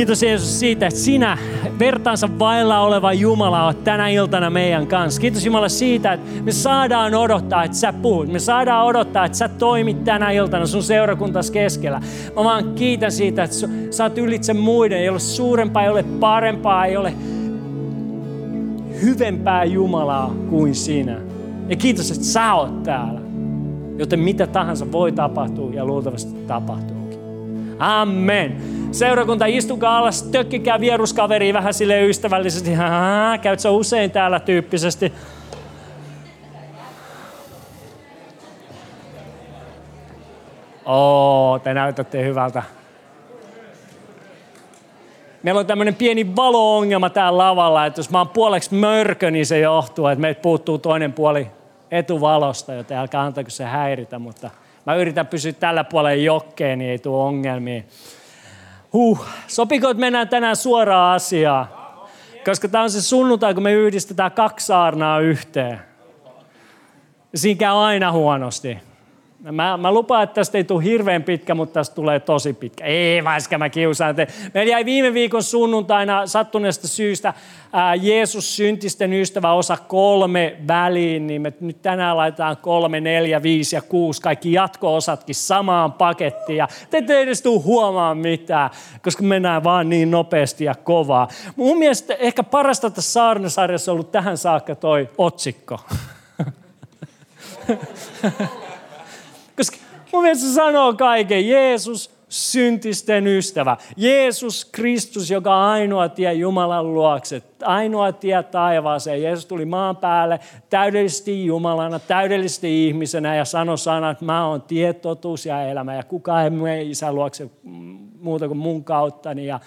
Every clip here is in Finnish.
Kiitos Jeesus siitä, että sinä vertaansa vailla oleva Jumala on tänä iltana meidän kanssa. Kiitos Jumala siitä, että me saadaan odottaa, että sä puhut. Me saadaan odottaa, että sä toimit tänä iltana sun seurakuntas keskellä. Mä vaan kiitän siitä, että sä oot ylitse muiden. Ei ole suurempaa, ei ole parempaa, ei ole hyvempää Jumalaa kuin sinä. Ja kiitos, että sä oot täällä. Joten mitä tahansa voi tapahtua ja luultavasti tapahtuukin. Amen. Seurakunta, istukaa alas, tökkikää vieruskaveri vähän sille ystävällisesti. Käyt sä usein täällä tyyppisesti. Oo, te näytätte hyvältä. Meillä on tämmöinen pieni valo-ongelma täällä lavalla, että jos mä oon puoleksi mörkö, niin se johtuu, että meitä puuttuu toinen puoli etuvalosta, joten älkää antako se häiritä, mutta mä yritän pysyä tällä puolella jokkeen, niin ei tule ongelmia. Huh, sopiko, että mennään tänään suoraan asiaan? Koska tämä on se sunnuntai, kun me yhdistetään kaksi saarnaa yhteen. Siinä käy aina huonosti. Mä, mä lupaan, että tästä ei tule hirveän pitkä, mutta tästä tulee tosi pitkä. Ei, vaikka mä kiusaan te. Meillä jäi viime viikon sunnuntaina sattuneesta syystä ää, Jeesus syntisten ystävä osa kolme väliin, niin me nyt tänään laitetaan kolme, neljä, viisi ja kuusi, kaikki jatko-osatkin samaan pakettiin. Ja te ette edes tule huomaa mitään, koska mennään vaan niin nopeasti ja kovaa. Mun mielestä ehkä parasta tässä saarnasarjassa on ollut tähän saakka toi otsikko. Se sanoo kaiken. Jeesus, syntisten ystävä. Jeesus Kristus, joka on ainoa tie Jumalan luokse, ainoa tie taivaaseen. Jeesus tuli maan päälle täydellisesti Jumalana, täydellisesti ihmisenä ja sanoi sana, että mä oon tie, totuus ja elämä ja kukaan ei mene isän luokse muuta kuin mun kauttani. Ja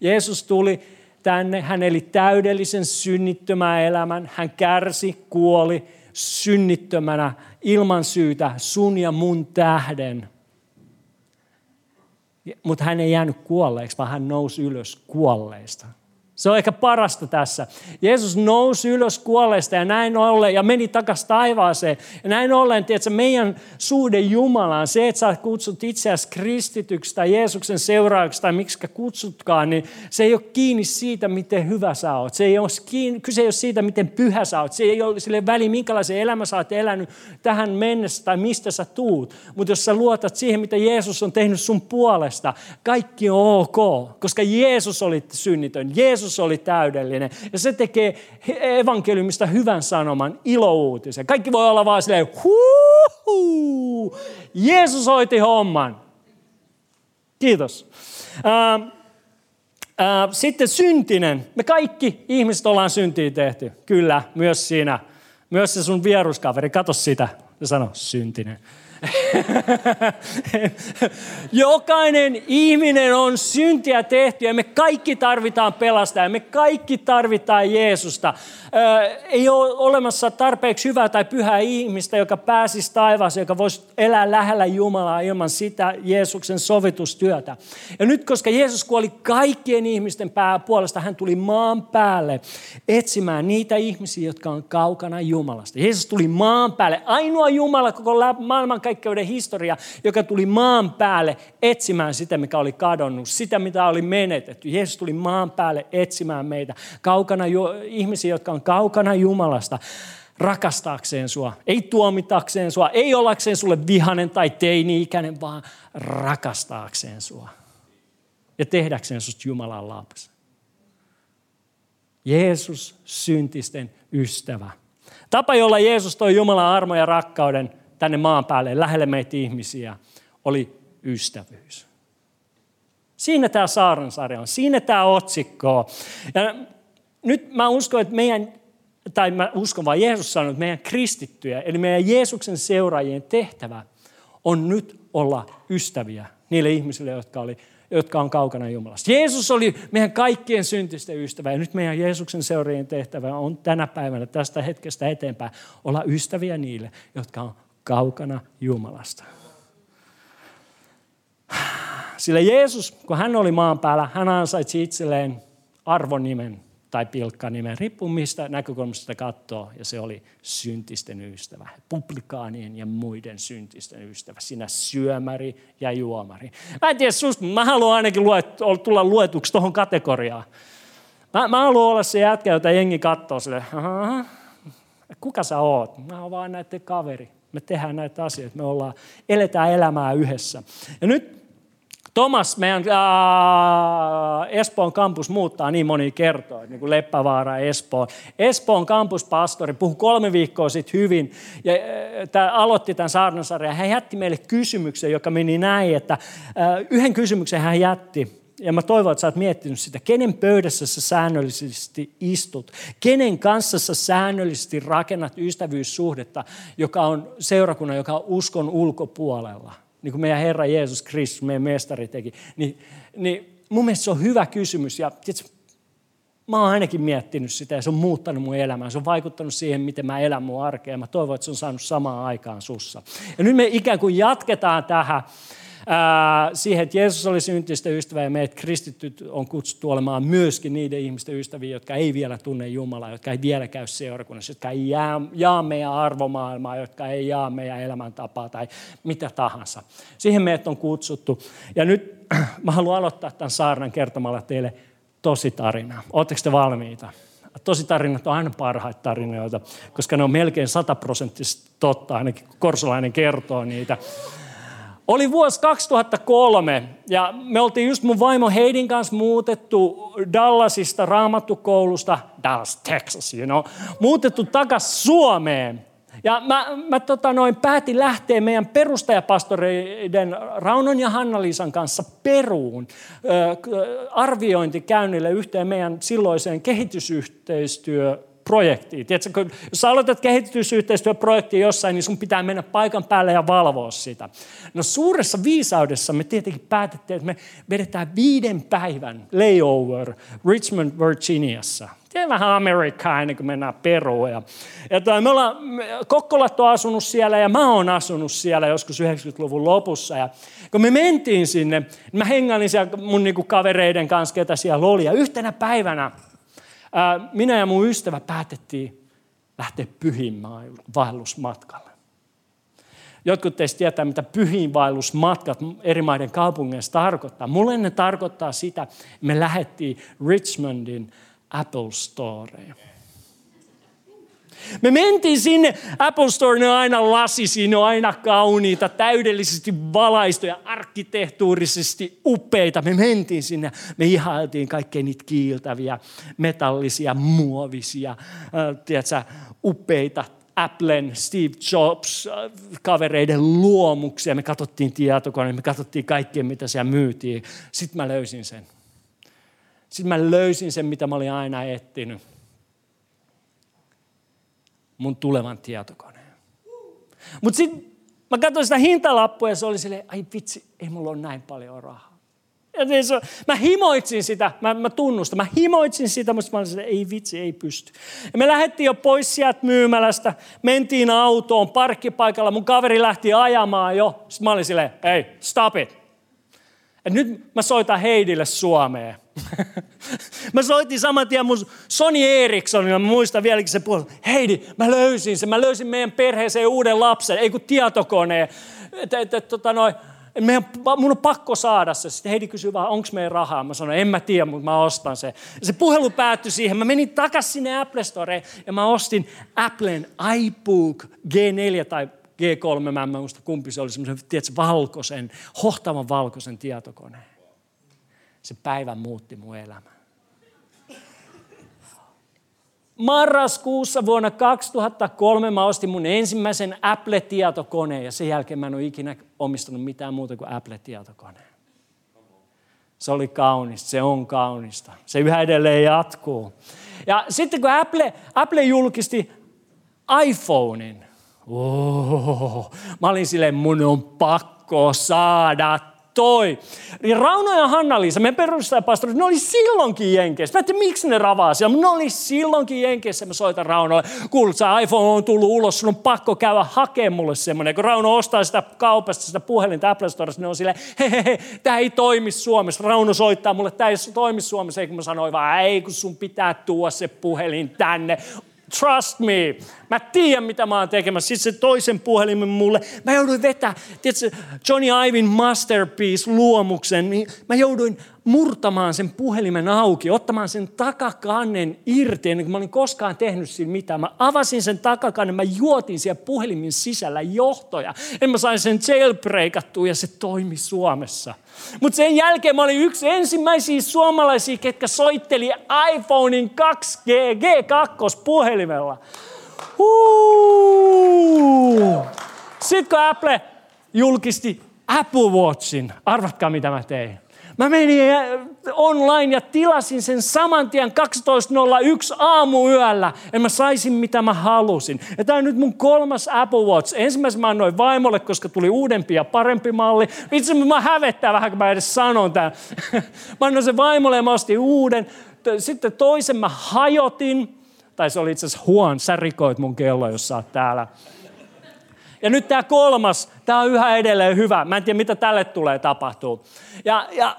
Jeesus tuli tänne, hän eli täydellisen synnittömän elämän, hän kärsi, kuoli, synnittömänä ilman syytä sun ja mun tähden. Mutta hän ei jäänyt kuolleeksi, vaan hän nousi ylös kuolleista. Se on ehkä parasta tässä. Jeesus nousi ylös kuolleista ja näin ollen ja meni takaisin taivaaseen. Ja näin ollen, tiedätkö, meidän suhde Jumalaan, se, että sä kutsut itseäsi kristityksi tai Jeesuksen seuraajaksi tai miksi kutsutkaan, niin se ei ole kiinni siitä, miten hyvä sä oot. Se ei ole kiinni, kyse ei ole siitä, miten pyhä sä oot. Se ei ole sille väli, minkälaisen elämä sä oot elänyt tähän mennessä tai mistä sä tuut. Mutta jos sä luotat siihen, mitä Jeesus on tehnyt sun puolesta, kaikki on ok, koska Jeesus oli synnitön. Jeesus Jeesus oli täydellinen. Ja se tekee evankeliumista hyvän sanoman, ilouutisen. Kaikki voi olla vaan silleen, huuhuu, Jeesus hoiti homman. Kiitos. sitten syntinen. Me kaikki ihmiset ollaan syntiä tehty. Kyllä, myös sinä. Myös se sun vieruskaveri. Kato sitä. Ja sano, syntinen. Jokainen ihminen on syntiä tehty ja me kaikki tarvitaan pelastajaa. Me kaikki tarvitaan Jeesusta. Ei ole olemassa tarpeeksi hyvää tai pyhää ihmistä, joka pääsisi taivaaseen, joka voisi elää lähellä Jumalaa ilman sitä Jeesuksen sovitustyötä. Ja nyt, koska Jeesus kuoli kaikkien ihmisten puolesta, hän tuli maan päälle etsimään niitä ihmisiä, jotka on kaukana Jumalasta. Jeesus tuli maan päälle. Ainoa Jumala koko maailman kaikkeuden historia, joka tuli maan päälle etsimään sitä, mikä oli kadonnut, sitä, mitä oli menetetty. Jeesus tuli maan päälle etsimään meitä, kaukana ihmisiä, jotka on kaukana Jumalasta rakastaakseen sua, ei tuomitakseen sua, ei ollakseen sulle vihanen tai teini-ikäinen, vaan rakastaakseen sua ja tehdäkseen susta Jumalan lapsi. Jeesus, syntisten ystävä. Tapa, jolla Jeesus toi Jumalan armo ja rakkauden tänne maan päälle, lähelle meitä ihmisiä, oli ystävyys. Siinä tämä saarnansarja on, siinä tämä otsikko on. Ja nyt mä uskon, että meidän, tai mä uskon vaan Jeesus sanoi, että meidän kristittyjä, eli meidän Jeesuksen seuraajien tehtävä on nyt olla ystäviä niille ihmisille, jotka oli jotka on kaukana Jumalasta. Jeesus oli meidän kaikkien syntisten ystävä ja nyt meidän Jeesuksen seuraajien tehtävä on tänä päivänä tästä hetkestä eteenpäin olla ystäviä niille, jotka on kaukana Jumalasta. Sillä Jeesus, kun hän oli maan päällä, hän ansaitsi itselleen arvonimen tai pilkkanimen, riippuu mistä näkökulmasta katsoo, ja se oli syntisten ystävä, publikaanien ja muiden syntisten ystävä, sinä syömäri ja juomari. Mä en tiedä susta, mä haluan ainakin luet, tulla luetuksi tuohon kategoriaan. Mä, mä haluan olla se jätkä, jota jengi katsoo sille, kuka sä oot? Mä oon vaan näiden kaveri. Me tehdään näitä asioita, me ollaan, eletään elämää yhdessä. Ja nyt Thomas, meidän ää, Espoon kampus muuttaa niin moni kertoo, niin kuin Leppävaara Espoon. Espoon kampuspastori puhui kolme viikkoa sitten hyvin ja tämä aloitti tämän saarnasarjan. Hän jätti meille kysymyksen, joka meni näin, että ää, yhden kysymyksen hän jätti. Ja mä toivon, että sä oot miettinyt sitä. Kenen pöydässä sä säännöllisesti istut? Kenen kanssa sä säännöllisesti rakennat ystävyyssuhdetta, joka on seurakunnan, joka on uskon ulkopuolella? niin kuin meidän Herra Jeesus Kristus, meidän mestari teki, niin, niin mun mielestä se on hyvä kysymys. Ja tietysti, mä oon ainakin miettinyt sitä ja se on muuttanut mun elämää. Se on vaikuttanut siihen, miten mä elän mun arkea. Mä toivon, että se on saanut samaan aikaan sussa. Ja nyt me ikään kuin jatketaan tähän siihen, että Jeesus oli syntisten ystävä ja meidät kristityt on kutsuttu olemaan myöskin niiden ihmisten ystäviä, jotka ei vielä tunne Jumalaa, jotka ei vielä käy seurakunnassa, jotka ei jaa, jaa meidän arvomaailmaa, jotka ei jaa meidän elämäntapaa tai mitä tahansa. Siihen meidät on kutsuttu. Ja nyt mä haluan aloittaa tämän saarnan kertomalla teille tosi tarina. Oletteko te valmiita? Tosi tarinat on aina parhaita tarinoita, koska ne on melkein sataprosenttisesti totta, ainakin Korsolainen kertoo niitä. Oli vuosi 2003 ja me oltiin just mun vaimo Heidin kanssa muutettu Dallasista raamattukoulusta, Dallas, Texas, you know, muutettu takas Suomeen. Ja mä, mä tota noin, päätin lähteä meidän perustajapastoreiden Raunon ja Hanna-Liisan kanssa Peruun ö, arviointikäynnille yhteen meidän silloiseen kehitysyhteistyö projektiin. Tiedätkö, kun jos aloitat kehitysyhteistyöprojektia jossain, niin sun pitää mennä paikan päälle ja valvoa sitä. No suuressa viisaudessa me tietenkin päätettiin, että me vedetään viiden päivän layover Richmond, Virginiassa. Tiedän vähän Amerikkaa ennen kuin mennään Peruun. Ja, ja toi, me ollaan, Kokkolat on asunut siellä ja mä oon asunut siellä joskus 90-luvun lopussa. Ja kun me mentiin sinne, niin mä hengailin siellä mun niinku kavereiden kanssa, ketä siellä oli. Ja yhtenä päivänä minä ja mun ystävä päätettiin lähteä pyhiinvaellusmatkalle. Jotkut teistä tietää, mitä pyhiinvaellusmatkat eri maiden kaupungeissa tarkoittaa. Mulle ne tarkoittaa sitä, että me lähdettiin Richmondin Apple Storeen. Me mentiin sinne, Apple Store, ne on aina lasisia, ne on aina kauniita, täydellisesti valaistuja, arkkitehtuurisesti upeita. Me mentiin sinne, me ihailtiin kaikkein niitä kiiltäviä, metallisia, muovisia, äh, tiedätkö, upeita Applen, Steve Jobs, äh, kavereiden luomuksia. Me katsottiin tietokoneen, me katsottiin kaikkea, mitä siellä myytiin. Sitten mä löysin sen. Sitten mä löysin sen, mitä mä olin aina etsinyt mun tulevan tietokoneen. Mutta sitten mä katsoin sitä hintalappua ja se oli silleen, ai vitsi, ei mulla ole näin paljon rahaa. Ja se, mä himoitsin sitä, mä, mä tunnustan, mä himoitsin sitä, mutta mä olin silleen, ei vitsi, ei pysty. Ja me lähdettiin jo pois sieltä myymälästä, mentiin autoon parkkipaikalla, mun kaveri lähti ajamaan jo. Sitten mä olin silleen, ei, stop it. Et nyt mä soitan Heidille Suomeen. mä soitin saman tien mun Sony Erikssonilla, mä muistan vieläkin se puolella. Heidi, mä löysin sen, mä löysin meidän perheeseen uuden lapsen, ei kun tietokoneen. Et, et, et, tota noin, meidän, mun on pakko saada se. Sitten Heidi kysyy vaan, onko meidän rahaa? Mä sanoin, en mä tiedä, mutta mä ostan se. Se puhelu päättyi siihen. Mä menin takaisin sinne Apple Storeen ja mä ostin Applen iBook G4 tai G3, mä en muista kumpi se oli, semmoisen, tiedätkö, valkoisen, hohtavan valkoisen tietokoneen. Se päivä muutti mun elämän. Marraskuussa vuonna 2003 mä ostin mun ensimmäisen Apple-tietokoneen ja sen jälkeen mä en ole ikinä omistanut mitään muuta kuin Apple-tietokoneen. Se oli kaunista, se on kaunista. Se yhä edelleen jatkuu. Ja sitten kun Apple, Apple julkisti iPhonein, oh, mä olin silleen, mun on pakko saada toi. Niin Rauno ja Hanna-Liisa, me perustajapastorit, ne oli silloinkin Jenkeissä. Mä en miksi ne ravaa siellä, mutta ne oli silloinkin Jenkeissä. Mä soitan Raunolle, kuulut, sä iPhone on tullut ulos, sun on pakko käydä hakemaan mulle semmoinen. Kun Rauno ostaa sitä kaupasta, sitä puhelinta Apple Storesta, ne on silleen, hei tämä ei toimi Suomessa. Rauno soittaa mulle, tämä ei toimi Suomessa. Eikö mä sanoin vaan, ei kun sun pitää tuoda se puhelin tänne trust me. Mä tiedän, mitä mä oon tekemässä. Sitten se toisen puhelimen mulle. Mä jouduin vetää, tiedätkö, Johnny Ivin Masterpiece-luomuksen. Niin mä jouduin murtamaan sen puhelimen auki, ottamaan sen takakannen irti, ennen kuin mä olin koskaan tehnyt siinä mitään. Mä avasin sen takakannen, mä juotin siellä puhelimin sisällä johtoja. En mä sain sen jailbreakattua ja se toimi Suomessa. Mutta sen jälkeen mä olin yksi ensimmäisiä suomalaisia, ketkä soitteli iPhonein 2G, G2-puhelimella. Sitten kun Apple julkisti Apple Watchin, arvatkaa mitä mä tein. Mä menin eh, online ja tilasin sen saman tien 12.01 aamuyöllä, ja mä saisin mitä mä halusin. Ja tämä on nyt mun kolmas Apple Watch. Ensimmäisen mä annoin vaimolle, koska tuli uudempi ja parempi malli. Itse mä hävettää vähän, kun mä edes sanon tämän. mä annoin sen vaimolle ja mä ostin uuden. Sitten toisen mä hajotin. Tai se oli itse asiassa Huon, sä rikoit mun kello, jos sä oot täällä. Ja nyt tämä kolmas, tämä on yhä edelleen hyvä. Mä en tiedä, mitä tälle tulee tapahtuu. Ja, ja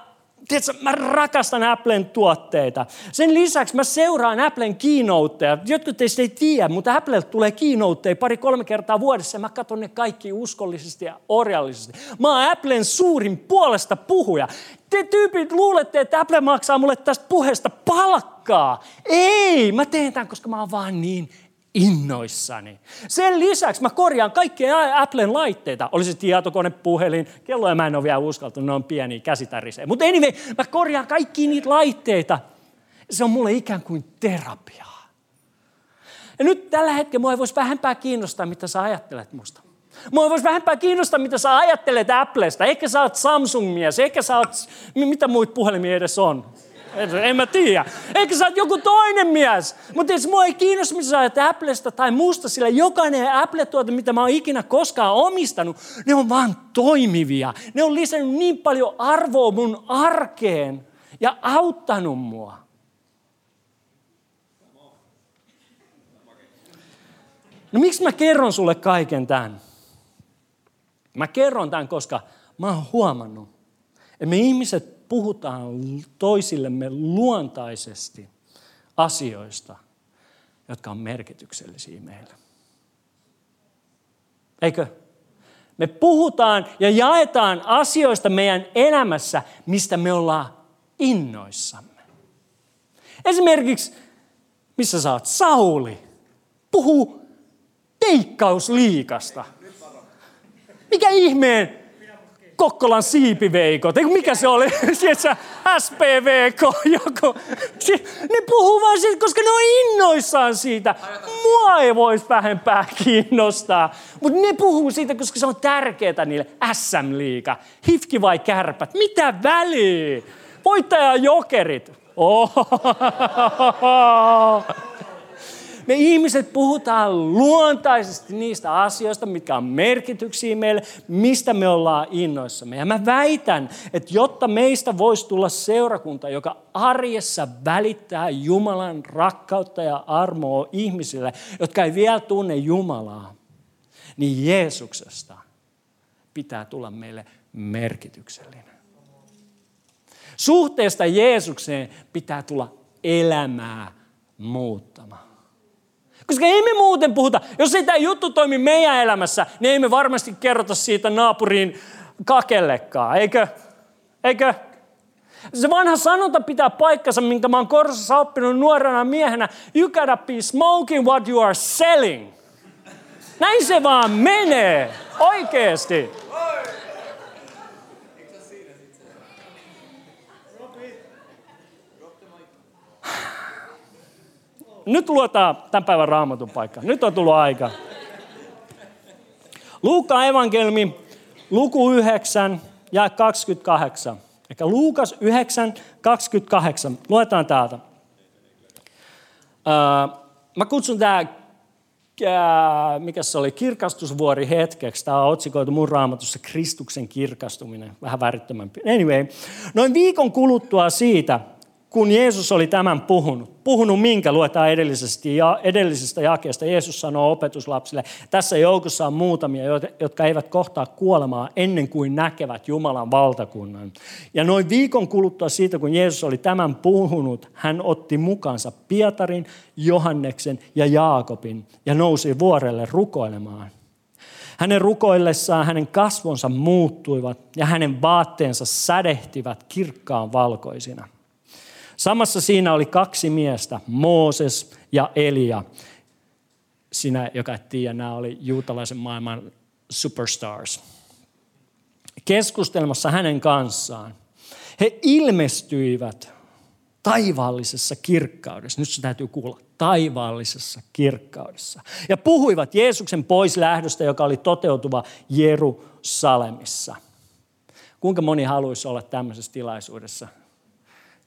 tiedätkö, mä rakastan Applen tuotteita. Sen lisäksi mä seuraan Applen keynoteja. Jotkut teistä ei tiedä, mutta Applelta tulee keynoteja pari-kolme kertaa vuodessa ja mä katson ne kaikki uskollisesti ja orjallisesti. Mä oon Applen suurin puolesta puhuja. Te tyypit luulette, että Apple maksaa mulle tästä puheesta palkkaa. Ei, mä teen tämän, koska mä oon vaan niin innoissani. Sen lisäksi mä korjaan kaikkia Applen laitteita. Oli se tietokone, puhelin, kelloja mä en ole vielä uskaltanut, ne on pieniä käsitärisejä. Mutta anyway, mä korjaan kaikki niitä laitteita. Se on mulle ikään kuin terapiaa. Ja nyt tällä hetkellä mua ei voisi vähempää kiinnostaa, mitä sä ajattelet musta. Mua voisi vähempää kiinnostaa, mitä sä ajattelet Applesta. Ehkä sä oot Samsung-mies, ehkä sä oot, mitä muut puhelimia edes on. En, mä tiedä. Ehkä sä oot joku toinen mies. Mutta jos mua ei kiinnosta, mitä sä ajat Applesta tai muusta, sillä jokainen Apple-tuote, mitä mä oon ikinä koskaan omistanut, ne on vaan toimivia. Ne on lisännyt niin paljon arvoa mun arkeen ja auttanut mua. No miksi mä kerron sulle kaiken tämän? Mä kerron tämän, koska mä oon huomannut, että me ihmiset puhutaan toisillemme luontaisesti asioista, jotka on merkityksellisiä meille. Eikö? Me puhutaan ja jaetaan asioista meidän elämässä, mistä me ollaan innoissamme. Esimerkiksi, missä sä oot Sauli, puhuu teikkausliikasta. Mikä ihmeen Kokkolan siipiveikot, eikö mikä se oli, sieltä SPVK, joku. Ne puhuu vaan siitä, koska ne on innoissaan siitä. Mua ei voisi vähempää kiinnostaa, mutta ne puhuu siitä, koska se on tärkeää niille. SM-liiga, hifki vai kärpät, mitä väliä? Voittaja jokerit. Oh. Me ihmiset puhutaan luontaisesti niistä asioista, mitkä on merkityksiä meille, mistä me ollaan innoissamme. Ja mä väitän, että jotta meistä voisi tulla seurakunta, joka arjessa välittää Jumalan rakkautta ja armoa ihmisille, jotka ei vielä tunne Jumalaa, niin Jeesuksesta pitää tulla meille merkityksellinen. Suhteesta Jeesukseen pitää tulla elämää muuttamaan. Koska ei me muuten puhuta. Jos ei tämä juttu toimi meidän elämässä, niin ei me varmasti kerrota siitä naapuriin kakellekaan, eikö? Eikö? Se vanha sanonta pitää paikkansa, minkä mä oon Korsassa oppinut nuorena miehenä. You gotta be smoking what you are selling. Näin se vaan menee. Oikeesti. Nyt luetaan tämän päivän raamatun paikka. Nyt on tullut aika. Luukkaan evankelmi, luku 9 ja 28. Eli Luukas 9, 28. Luetaan täältä. Öö, mä kutsun tämä mikä se oli, kirkastusvuori hetkeksi. Tämä on otsikoitu mun raamatussa Kristuksen kirkastuminen, vähän värittömämpi. Anyway, noin viikon kuluttua siitä, kun Jeesus oli tämän puhunut. Puhunut minkä luetaan edellisestä, ja, edellisestä jakeesta. Jeesus sanoo opetuslapsille, tässä joukossa on muutamia, jotka eivät kohtaa kuolemaa ennen kuin näkevät Jumalan valtakunnan. Ja noin viikon kuluttua siitä, kun Jeesus oli tämän puhunut, hän otti mukansa Pietarin, Johanneksen ja Jaakobin ja nousi vuorelle rukoilemaan. Hänen rukoillessaan hänen kasvonsa muuttuivat ja hänen vaatteensa sädehtivät kirkkaan valkoisina. Samassa siinä oli kaksi miestä, Mooses ja Elia. Sinä, joka et tiedä, nämä oli juutalaisen maailman superstars. Keskustelmassa hänen kanssaan. He ilmestyivät taivaallisessa kirkkaudessa. Nyt se täytyy kuulla. Taivaallisessa kirkkaudessa. Ja puhuivat Jeesuksen pois lähdöstä, joka oli toteutuva Jerusalemissa. Kuinka moni haluaisi olla tämmöisessä tilaisuudessa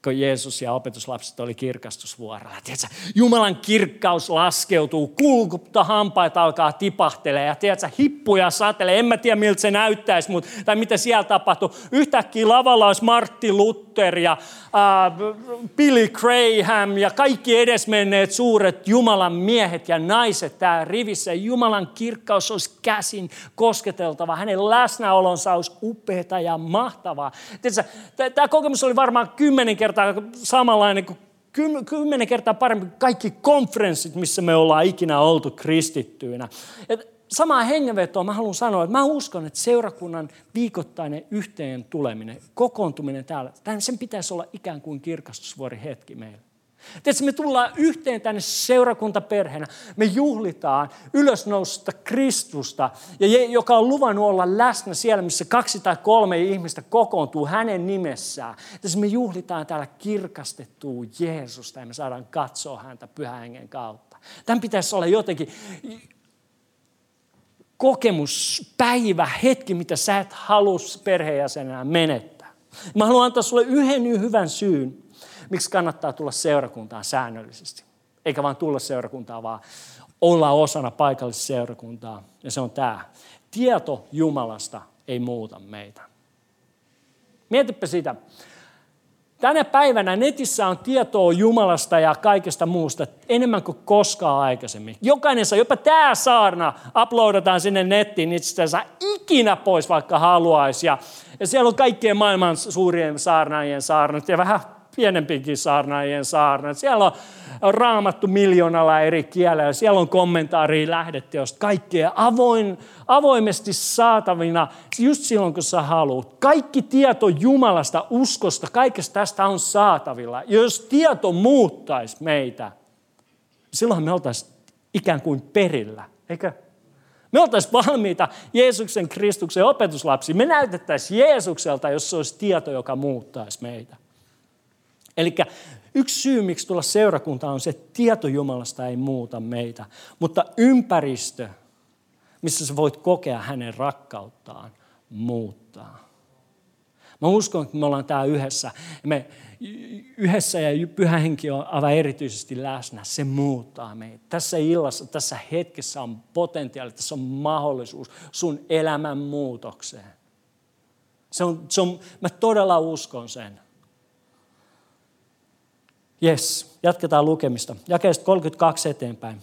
kun Jeesus ja opetuslapset oli kirkastusvuorolla. Tiedätkö, Jumalan kirkkaus laskeutuu, kulkutta hampaat alkaa tipahtelee ja tiedätkö, hippuja satelee. En mä tiedä miltä se näyttäisi, mutta, tai mitä siellä tapahtuu. Yhtäkkiä lavalla olisi Martti Luther ja äh, Billy Graham ja kaikki edesmenneet suuret Jumalan miehet ja naiset täällä rivissä. Jumalan kirkkaus olisi käsin kosketeltava. Hänen läsnäolonsa olisi upeata ja mahtavaa. Tämä kokemus oli varmaan kymmenen kertaa kertaa samanlainen kuin kymmenen kertaa parempi kuin kaikki konferenssit, missä me ollaan ikinä oltu kristittyinä. Et samaa hengenvetoa mä haluan sanoa, että mä uskon, että seurakunnan viikoittainen yhteen tuleminen, kokoontuminen täällä, sen pitäisi olla ikään kuin kirkastusvuori hetki meille. Tiedätkö, me tullaan yhteen tänne seurakuntaperheenä. Me juhlitaan ylösnousta Kristusta, ja joka on luvannut olla läsnä siellä, missä kaksi tai kolme ihmistä kokoontuu hänen nimessään. Tiedätkö, me juhlitaan täällä kirkastettua Jeesusta ja me saadaan katsoa häntä pyhän hengen kautta. Tämän pitäisi olla jotenkin kokemus, päivä, hetki, mitä sä et halua perheenjäsenenä menettää. Mä haluan antaa sulle yhden hyvän syyn, miksi kannattaa tulla seurakuntaan säännöllisesti. Eikä vaan tulla seurakuntaan, vaan olla osana paikallista seurakuntaa. Ja se on tämä. Tieto Jumalasta ei muuta meitä. Mietipä sitä. Tänä päivänä netissä on tietoa Jumalasta ja kaikesta muusta enemmän kuin koskaan aikaisemmin. Jokainen saa, jopa tämä saarna uploadataan sinne nettiin, niin sitä saa ikinä pois vaikka haluaisi. Ja, ja siellä on kaikkien maailman suurien saarnaajien saarnat ja vähän pienempikin saarnaajien saarna. Siellä on raamattu miljoonalla eri kielellä. Siellä on kommentaaria lähdeteosta. Kaikkea avoin, avoimesti saatavina just silloin, kun sä haluat. Kaikki tieto Jumalasta, uskosta, kaikesta tästä on saatavilla. Jos tieto muuttaisi meitä, silloin me oltaisiin ikään kuin perillä. Eikö? Me oltaisiin valmiita Jeesuksen Kristuksen opetuslapsi. Me näytettäisiin Jeesukselta, jos se olisi tieto, joka muuttaisi meitä. Eli yksi syy, miksi tulla seurakuntaan on se, että tieto Jumalasta ei muuta meitä, mutta ympäristö, missä sä voit kokea hänen rakkauttaan, muuttaa. Mä uskon, että me ollaan täällä yhdessä. Me yhdessä ja pyhä henki on aivan erityisesti läsnä. Se muuttaa meitä. Tässä illassa, tässä hetkessä on potentiaali, tässä on mahdollisuus sun elämän muutokseen. Se on, se on, mä todella uskon sen. Yes, jatketaan lukemista. Jakeesta 32 eteenpäin.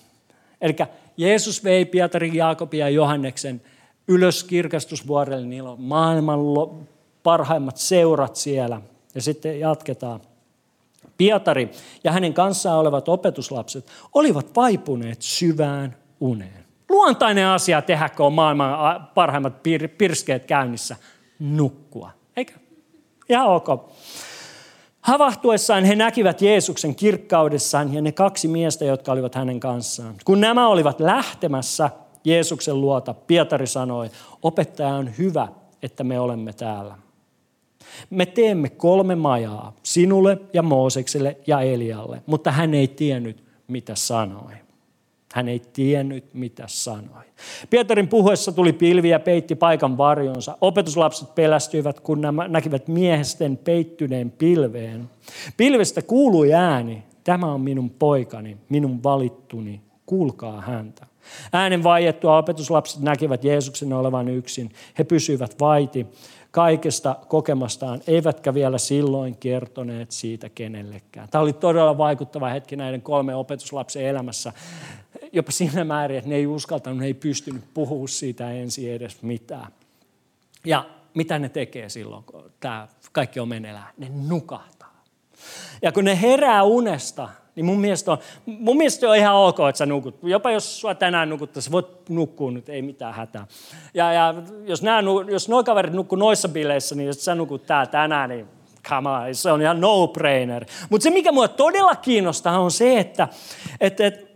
Eli Jeesus vei Pietarin, Jaakobin ja Johanneksen ylös kirkastusvuorelle. Niillä on maailman parhaimmat seurat siellä. Ja sitten jatketaan. Pietari ja hänen kanssaan olevat opetuslapset olivat vaipuneet syvään uneen. Luontainen asia tehdä, kun on maailman parhaimmat pir- pirskeet käynnissä. Nukkua. Eikö? Ja ok. Havahtuessaan he näkivät Jeesuksen kirkkaudessaan ja ne kaksi miestä, jotka olivat hänen kanssaan. Kun nämä olivat lähtemässä Jeesuksen luota, Pietari sanoi, opettaja on hyvä, että me olemme täällä. Me teemme kolme majaa, sinulle ja Moosekselle ja Elialle, mutta hän ei tiennyt, mitä sanoi. Hän ei tiennyt, mitä sanoi. Pietarin puhuessa tuli pilvi ja peitti paikan varjonsa. Opetuslapset pelästyivät, kun nämä näkivät miehesten peittyneen pilveen. Pilvestä kuului ääni, tämä on minun poikani, minun valittuni, kuulkaa häntä. Äänen vaiettua opetuslapset näkivät Jeesuksen olevan yksin. He pysyivät vaiti kaikesta kokemastaan, eivätkä vielä silloin kertoneet siitä kenellekään. Tämä oli todella vaikuttava hetki näiden kolme opetuslapsen elämässä. Jopa siinä määrin, että ne ei uskaltanut, ne ei pystynyt puhua siitä ensin edes mitään. Ja mitä ne tekee silloin, kun tämä kaikki on meneillään? Ne nukahtaa. Ja kun ne herää unesta, niin mun mielestä, on, mun mielestä on ihan ok, että sä nukut. Jopa jos sua tänään nukuttaisiin, voit nukkua nyt, ei mitään hätää. Ja, ja jos, nämä, jos nuo kaverit nukkuu noissa bileissä, niin jos sä nukut tää tänään, niin come on, se on ihan no-brainer. Mutta se, mikä mua todella kiinnostaa, on se, että et, et,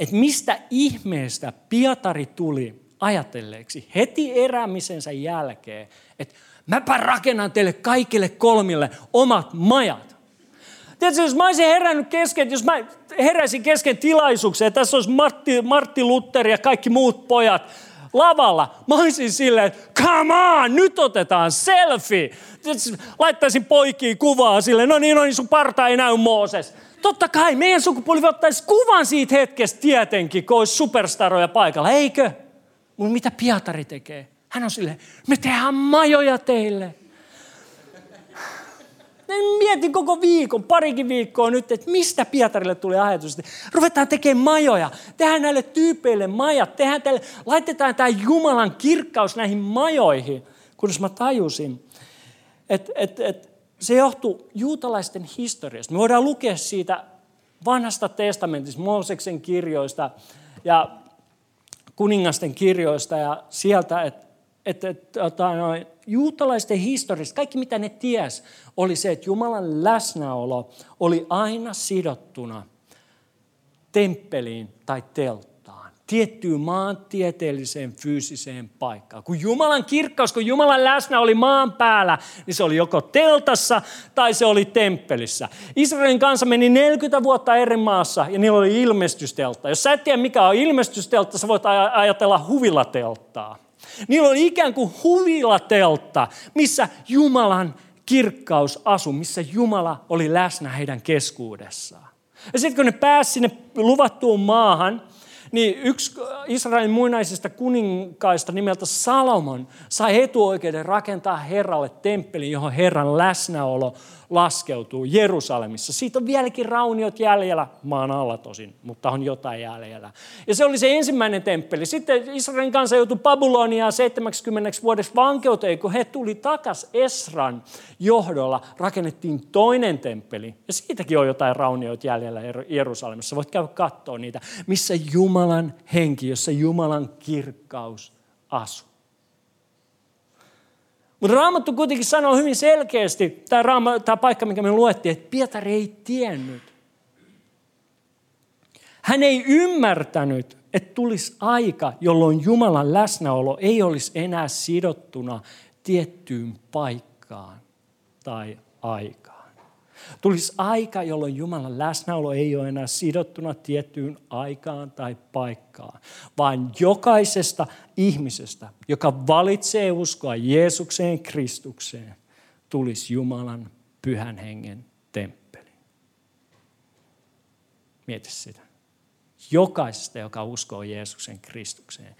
et mistä ihmeestä Pietari tuli ajatelleeksi heti erämisensä jälkeen, että mäpä rakennan teille kaikille kolmille omat majat. Tiedätkö, jos mä olisin herännyt kesken, jos mä heräisin kesken tilaisuuksia, ja tässä olisi Martti, Martti Luther ja kaikki muut pojat lavalla, mä olisin silleen, että come on, nyt otetaan selfie. Tiedätkö, laittaisin poikiin kuvaa silleen, no niin, no niin, sun parta ei näy Mooses. Totta kai meidän sukupuoli ottaisi kuvan siitä hetkestä tietenkin, kun olisi superstaroja paikalla, eikö? Mutta mitä Pietari tekee? Hän on silleen, me tehdään majoja teille. Mietin koko viikon, parikin viikkoa nyt, että mistä Pietarille tuli ajatus, ruvetaan tekemään majoja. Tehdään näille tyypeille majat, tehdään tälle, laitetaan tämä Jumalan kirkkaus näihin majoihin. Kunnes mä tajusin, että, että, että se johtuu juutalaisten historiasta. Me voidaan lukea siitä vanhasta testamentista, Mooseksen kirjoista ja kuningasten kirjoista ja sieltä, että, että, että, että juutalaisten historiasta, kaikki mitä ne ties, oli se, että Jumalan läsnäolo oli aina sidottuna temppeliin tai telttaan, tiettyyn maantieteelliseen fyysiseen paikkaan. Kun Jumalan kirkkaus, kun Jumalan läsnä oli maan päällä, niin se oli joko teltassa tai se oli temppelissä. Israelin kanssa meni 40 vuotta eri maassa ja niillä oli ilmestysteltta. Jos sä et tiedä mikä on ilmestysteltta, sä voit ajatella huvilatelttaa. Niillä oli ikään kuin huvilateltta, missä Jumalan kirkkaus asui, missä Jumala oli läsnä heidän keskuudessaan. Ja sitten kun ne pääsivät sinne luvattuun maahan, niin yksi Israelin muinaisista kuninkaista nimeltä Salomon sai etuoikeuden rakentaa Herralle temppelin, johon Herran läsnäolo laskeutuu Jerusalemissa. Siitä on vieläkin rauniot jäljellä, maan alla tosin, mutta on jotain jäljellä. Ja se oli se ensimmäinen temppeli. Sitten Israelin kansa joutui Babyloniaan 70 vuodeksi vankeuteen, kun he tuli takas Esran johdolla, rakennettiin toinen temppeli. Ja siitäkin on jotain rauniot jäljellä Jerusalemissa. Voit käydä katsoa niitä, missä Jumalan henki, jossa Jumalan kirkkaus asuu. Mutta Raamattu kuitenkin sanoo hyvin selkeästi, tämä, tämä paikka, mikä me luettiin, että Pietari ei tiennyt. Hän ei ymmärtänyt, että tulisi aika, jolloin Jumalan läsnäolo ei olisi enää sidottuna tiettyyn paikkaan tai aikaan. Tulisi aika, jolloin Jumalan läsnäolo ei ole enää sidottuna tiettyyn aikaan tai paikkaan, vaan jokaisesta ihmisestä, joka valitsee uskoa Jeesukseen Kristukseen, tulisi Jumalan pyhän hengen temppeli. Mieti sitä. Jokaisesta, joka uskoo Jeesuksen Kristukseen,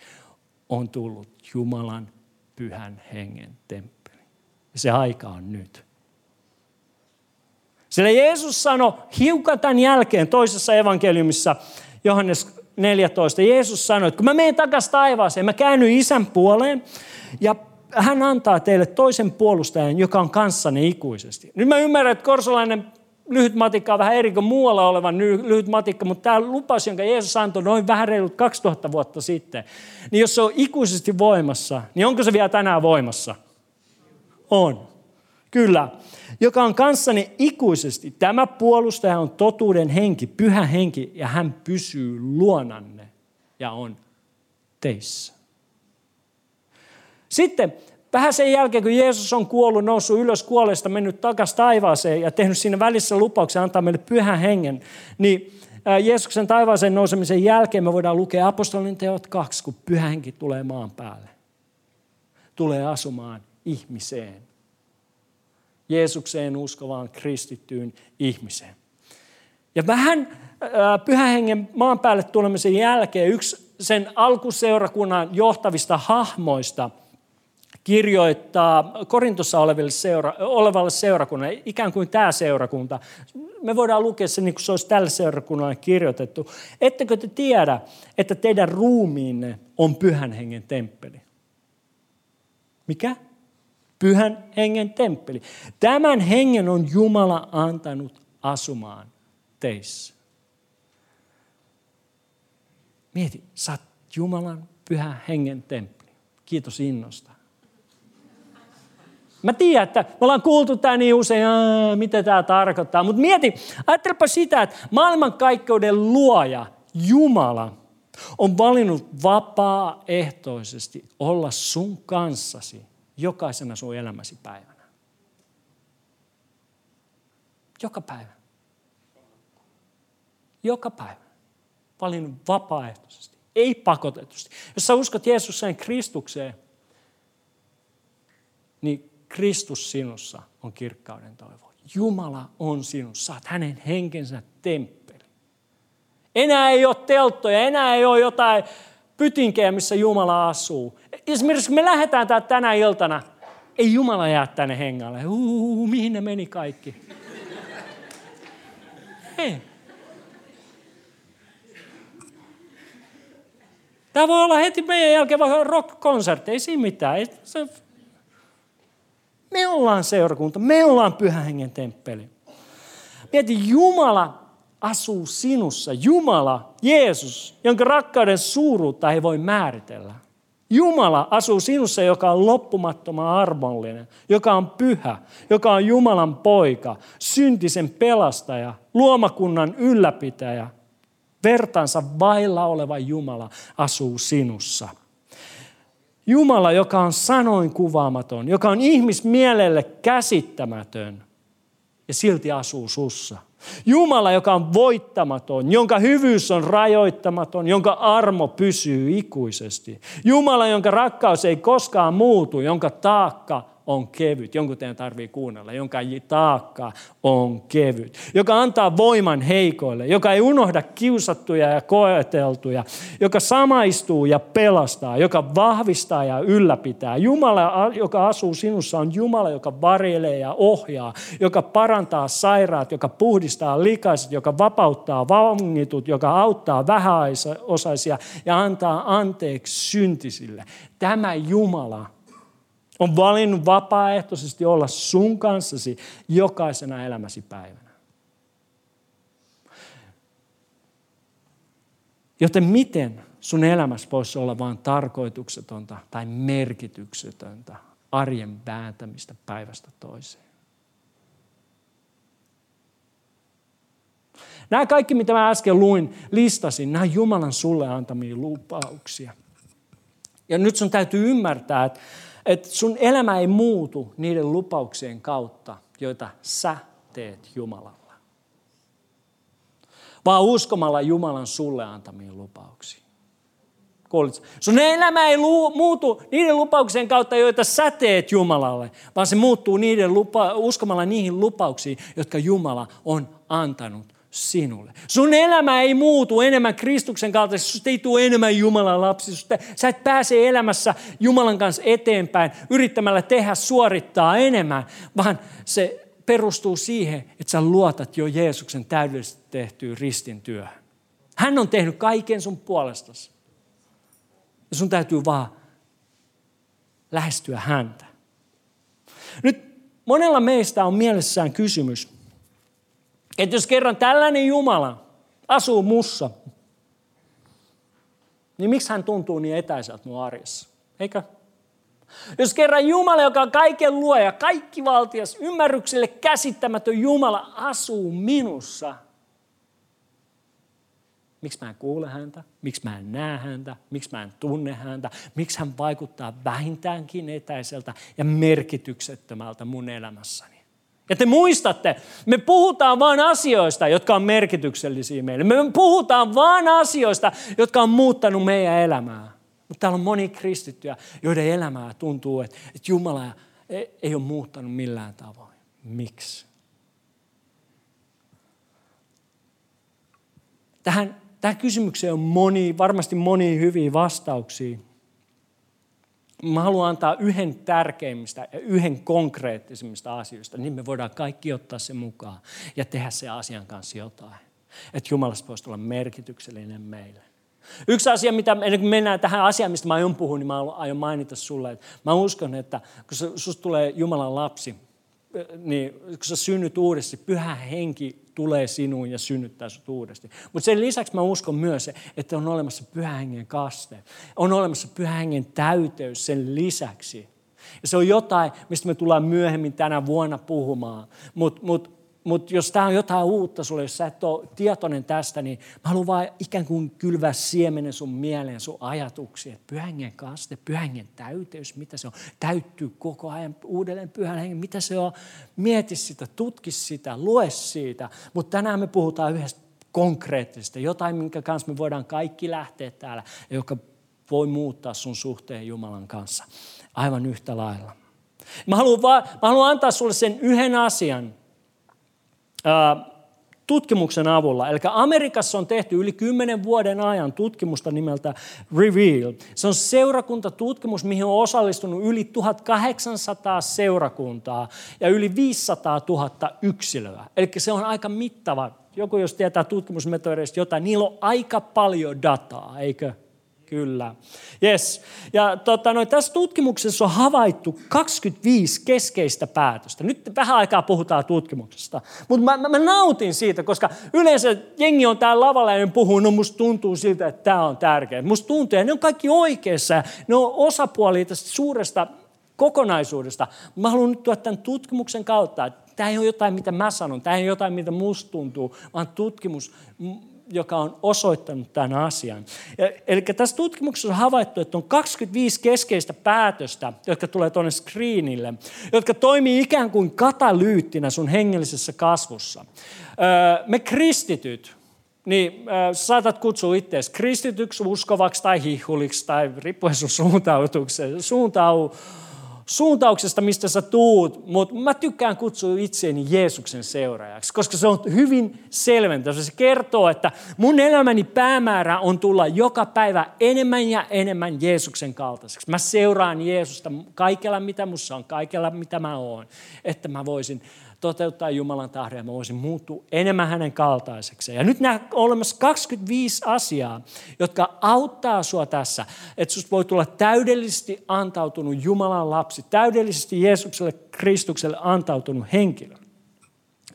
on tullut Jumalan pyhän hengen temppeli. Ja se aika on nyt. Sillä Jeesus sanoi hiukan tämän jälkeen toisessa evankeliumissa, Johannes 14, Jeesus sanoi, että kun mä menen takaisin taivaaseen, mä käännyn isän puoleen ja hän antaa teille toisen puolustajan, joka on kanssanne ikuisesti. Nyt mä ymmärrän, että korsolainen lyhyt matikka on vähän eri kuin muualla olevan lyhyt matikka, mutta tämä lupaus, jonka Jeesus antoi noin vähän reilut 2000 vuotta sitten, niin jos se on ikuisesti voimassa, niin onko se vielä tänään voimassa? On. Kyllä joka on kanssani ikuisesti. Tämä puolustaja on totuuden henki, pyhä henki, ja hän pysyy luonanne ja on teissä. Sitten vähän sen jälkeen, kun Jeesus on kuollut, noussut ylös kuolleesta, mennyt takaisin taivaaseen ja tehnyt siinä välissä lupauksen antaa meille pyhän hengen, niin Jeesuksen taivaaseen nousemisen jälkeen me voidaan lukea apostolin teot kaksi, kun pyhä henki tulee maan päälle. Tulee asumaan ihmiseen. Jeesukseen uskovaan kristittyyn ihmiseen. Ja vähän pyhän hengen maan päälle tulemisen jälkeen yksi sen alkuseurakunnan johtavista hahmoista kirjoittaa Korintossa oleville seura, olevalle seurakunnalle, ikään kuin tämä seurakunta. Me voidaan lukea se niin kuin se olisi tälle seurakunnalle kirjoitettu. Ettekö te tiedä, että teidän ruumiinne on pyhän hengen temppeli? Mikä? Pyhän hengen temppeli. Tämän hengen on Jumala antanut asumaan teissä. Mieti, sä oot Jumalan pyhän hengen temppeli. Kiitos innosta. Mä tiedän, että me ollaan kuultu tämä niin usein, mitä tämä tarkoittaa. Mutta mieti, ajattelepa sitä, että maailmankaikkeuden luoja, Jumala, on valinnut vapaaehtoisesti olla sun kanssasi jokaisena sun elämäsi päivänä. Joka päivä. Joka päivä. Valinnut vapaaehtoisesti, ei pakotetusti. Jos sä uskot Jeesukseen Kristukseen, niin Kristus sinussa on kirkkauden toivo. Jumala on sinussa. Saat hänen henkensä temppeli. Enää ei ole telttoja, enää ei ole jotain pytinkejä, missä Jumala asuu. Esimerkiksi me lähdetään täältä tänä iltana, ei Jumala jää tänne hengalle. Uu, mihin ne meni kaikki? Hei. Tämä voi olla heti meidän jälkeen vaikka rock-konsertti, ei siinä mitään. Ei, se... Me ollaan seurakunta, me ollaan pyhän hengen temppeli. Mieti, Jumala asuu sinussa. Jumala, Jeesus, jonka rakkauden suuruutta ei voi määritellä. Jumala asuu sinussa, joka on loppumattoman armollinen, joka on pyhä, joka on Jumalan poika, syntisen pelastaja, luomakunnan ylläpitäjä. Vertansa vailla oleva Jumala asuu sinussa. Jumala, joka on sanoin kuvaamaton, joka on ihmismielelle käsittämätön ja silti asuu sussa. Jumala, joka on voittamaton, jonka hyvyys on rajoittamaton, jonka armo pysyy ikuisesti. Jumala, jonka rakkaus ei koskaan muutu, jonka taakka on kevyt. Jonkun teidän tarvii kuunnella, jonka taakka on kevyt. Joka antaa voiman heikoille, joka ei unohda kiusattuja ja koeteltuja, joka samaistuu ja pelastaa, joka vahvistaa ja ylläpitää. Jumala, joka asuu sinussa, on Jumala, joka varjelee ja ohjaa, joka parantaa sairaat, joka puhdistaa likaiset, joka vapauttaa vangitut, joka auttaa vähäosaisia ja antaa anteeksi syntisille. Tämä Jumala on valinnut vapaaehtoisesti olla sun kanssasi jokaisena elämäsi päivänä. Joten miten sun elämässä voisi olla vain tarkoituksetonta tai merkityksetöntä arjen vääntämistä päivästä toiseen? Nämä kaikki, mitä mä äsken luin, listasin, nämä Jumalan sulle antamia lupauksia. Ja nyt sun täytyy ymmärtää, että että sun elämä ei muutu niiden lupauksien kautta, joita sä teet Jumalalla. Vaan uskomalla Jumalan sulle antamiin lupauksiin. Kuulitko? Sun elämä ei muutu niiden lupauksien kautta, joita sä teet Jumalalle, vaan se muuttuu niiden lupa- uskomalla niihin lupauksiin, jotka Jumala on antanut sinulle. Sun elämä ei muutu enemmän Kristuksen kautta, susta ei tule enemmän Jumalan lapsi. Susta, sä et pääse elämässä Jumalan kanssa eteenpäin yrittämällä tehdä, suorittaa enemmän, vaan se perustuu siihen, että sä luotat jo Jeesuksen täydellisesti tehtyyn ristin työhön. Hän on tehnyt kaiken sun puolestasi. Ja sun täytyy vaan lähestyä häntä. Nyt monella meistä on mielessään kysymys, että jos kerran tällainen Jumala asuu mussa, niin miksi hän tuntuu niin etäiseltä mun arjessa? Eikö? Jos kerran Jumala, joka on kaiken luoja, kaikki valtias, ymmärrykselle käsittämätön Jumala asuu minussa, miksi mä en kuule häntä, miksi mä en näe häntä, miksi mä en tunne häntä, miksi hän vaikuttaa vähintäänkin etäiseltä ja merkityksettömältä mun elämässäni. Ja te muistatte, me puhutaan vain asioista, jotka on merkityksellisiä meille. Me puhutaan vain asioista, jotka on muuttanut meidän elämää. Mutta täällä on moni kristittyjä, joiden elämää tuntuu, että, että Jumala ei ole muuttanut millään tavoin. Miksi? Tähän, tähän kysymykseen on moni, varmasti moni hyviä vastauksia. Mä haluan antaa yhden tärkeimmistä ja yhden konkreettisimmista asioista, niin me voidaan kaikki ottaa se mukaan ja tehdä se asian kanssa jotain. Että Jumalasta voisi tulla merkityksellinen meille. Yksi asia, mitä ennen kuin mennään tähän asiaan, mistä mä aion puhua, niin mä aion mainita sulle, että mä uskon, että kun susta tulee Jumalan lapsi, niin kun sä synnyt uudesti, pyhä henki tulee sinuun ja synnyttää sut uudesti. Mutta sen lisäksi mä uskon myös, että on olemassa pyhä hengen kaste. On olemassa pyhä hengen täyteys sen lisäksi. Ja se on jotain, mistä me tullaan myöhemmin tänä vuonna puhumaan. Mutta mut, mutta jos tämä on jotain uutta sulle, jos sä et ole tietoinen tästä, niin mä haluan vaan ikään kuin kylvää siemenen sun mieleen, sun ajatuksia. Pyhängen kaste, pyhängen täyteys, mitä se on. Täyttyy koko ajan uudelleen pyhän hengen, mitä se on. Mieti sitä, tutki sitä, lue siitä. Mutta tänään me puhutaan yhdestä konkreettisesta, jotain, minkä kanssa me voidaan kaikki lähteä täällä, joka voi muuttaa sun suhteen Jumalan kanssa aivan yhtä lailla. Mä haluan, vaan, mä haluan antaa sulle sen yhden asian, tutkimuksen avulla. Eli Amerikassa on tehty yli 10 vuoden ajan tutkimusta nimeltä Reveal. Se on seurakuntatutkimus, mihin on osallistunut yli 1800 seurakuntaa ja yli 500 000 yksilöä. Eli se on aika mittava. Joku jos tietää tutkimusmetodeista jotain, niillä on aika paljon dataa, eikö? Kyllä. Yes. Ja tota, no, tässä tutkimuksessa on havaittu 25 keskeistä päätöstä. Nyt vähän aikaa puhutaan tutkimuksesta. Mutta mä, mä, mä, nautin siitä, koska yleensä jengi on täällä lavalla ja puhuu, no musta tuntuu siltä, että tämä on tärkeää. Musta tuntuu, ja ne on kaikki oikeassa. Ne on osapuolia tästä suuresta kokonaisuudesta. Mä haluan nyt tuoda tämän tutkimuksen kautta, että tämä ei ole jotain, mitä mä sanon, tämä ei ole jotain, mitä musta tuntuu, vaan tutkimus joka on osoittanut tämän asian. Eli tässä tutkimuksessa on havaittu, että on 25 keskeistä päätöstä, jotka tulee tuonne screenille, jotka toimii ikään kuin katalyyttinä sun hengellisessä kasvussa. Me kristityt, niin saatat kutsua itseäsi kristityksi, uskovaksi tai hihuliksi tai riippuen sun suuntautuksesta, suuntau, suuntauksesta, mistä sä tuut, mutta mä tykkään kutsua itseäni Jeesuksen seuraajaksi, koska se on hyvin selventävä. Se kertoo, että mun elämäni päämäärä on tulla joka päivä enemmän ja enemmän Jeesuksen kaltaiseksi. Mä seuraan Jeesusta kaikella, mitä mussa on, kaikella, mitä mä oon, että mä voisin toteuttaa Jumalan tahdon ja mä voisin muuttua enemmän hänen kaltaiseksi. Ja nyt nämä on olemassa 25 asiaa, jotka auttaa sua tässä, että susta voi tulla täydellisesti antautunut Jumalan lapsi, täydellisesti Jeesukselle, Kristukselle antautunut henkilö.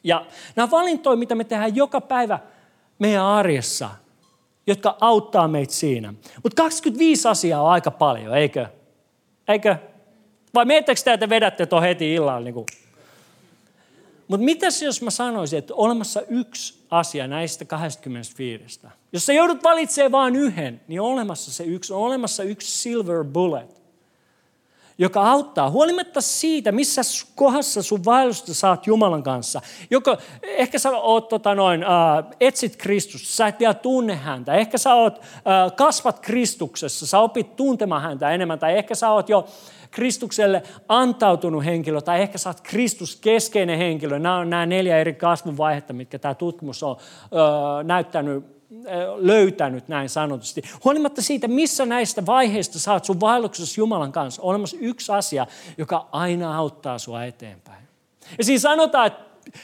Ja nämä valintoja, mitä me tehdään joka päivä meidän arjessa, jotka auttaa meitä siinä. Mutta 25 asiaa on aika paljon, eikö? Eikö? Vai miettekö te, että vedätte tuon heti illalla niin kuin mutta mitäs jos mä sanoisin, että olemassa yksi asia näistä 25. Jos sä joudut valitsemaan vain yhden, niin on olemassa se yksi, on olemassa yksi silver bullet, joka auttaa huolimatta siitä, missä kohdassa sun vaellusta saat Jumalan kanssa. Joko, ehkä sä oot, tota noin, äh, etsit Kristusta, sä et vielä tunne häntä. Ehkä sä oot, äh, kasvat Kristuksessa, sä opit tuntemaan häntä enemmän. Tai ehkä sä oot jo Kristukselle antautunut henkilö, tai ehkä sä oot Kristus keskeinen henkilö. Nämä on nämä neljä eri kasvuvaihetta, mitkä tämä tutkimus on ö, näyttänyt löytänyt näin sanotusti. Huolimatta siitä, missä näistä vaiheista saat sun vaelluksessa Jumalan kanssa, on olemassa yksi asia, joka aina auttaa sua eteenpäin. Ja siinä sanotaan, että,